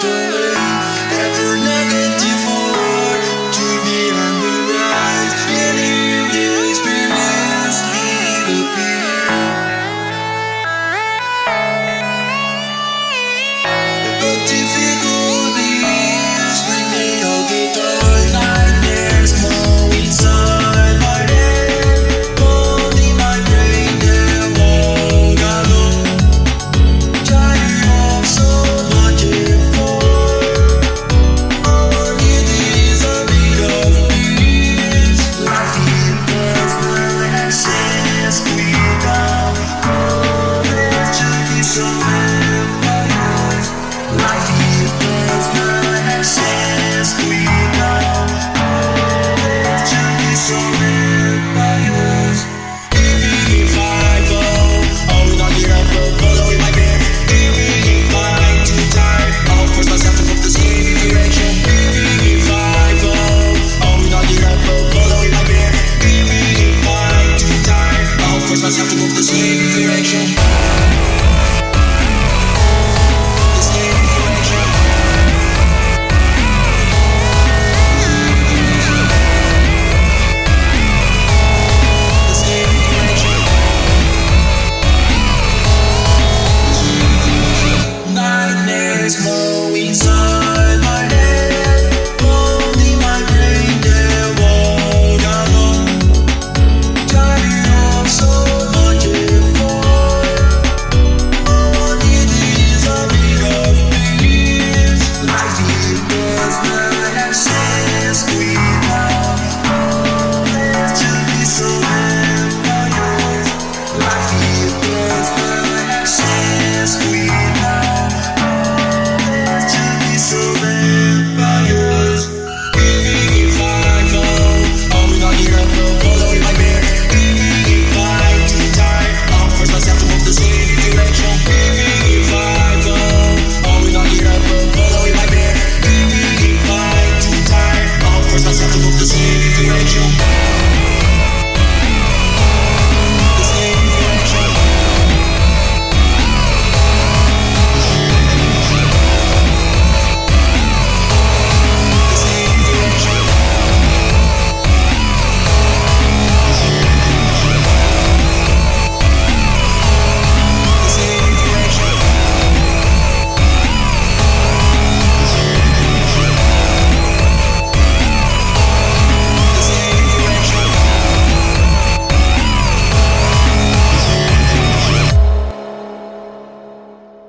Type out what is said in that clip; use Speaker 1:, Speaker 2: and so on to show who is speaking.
Speaker 1: day. squeeze. It's more.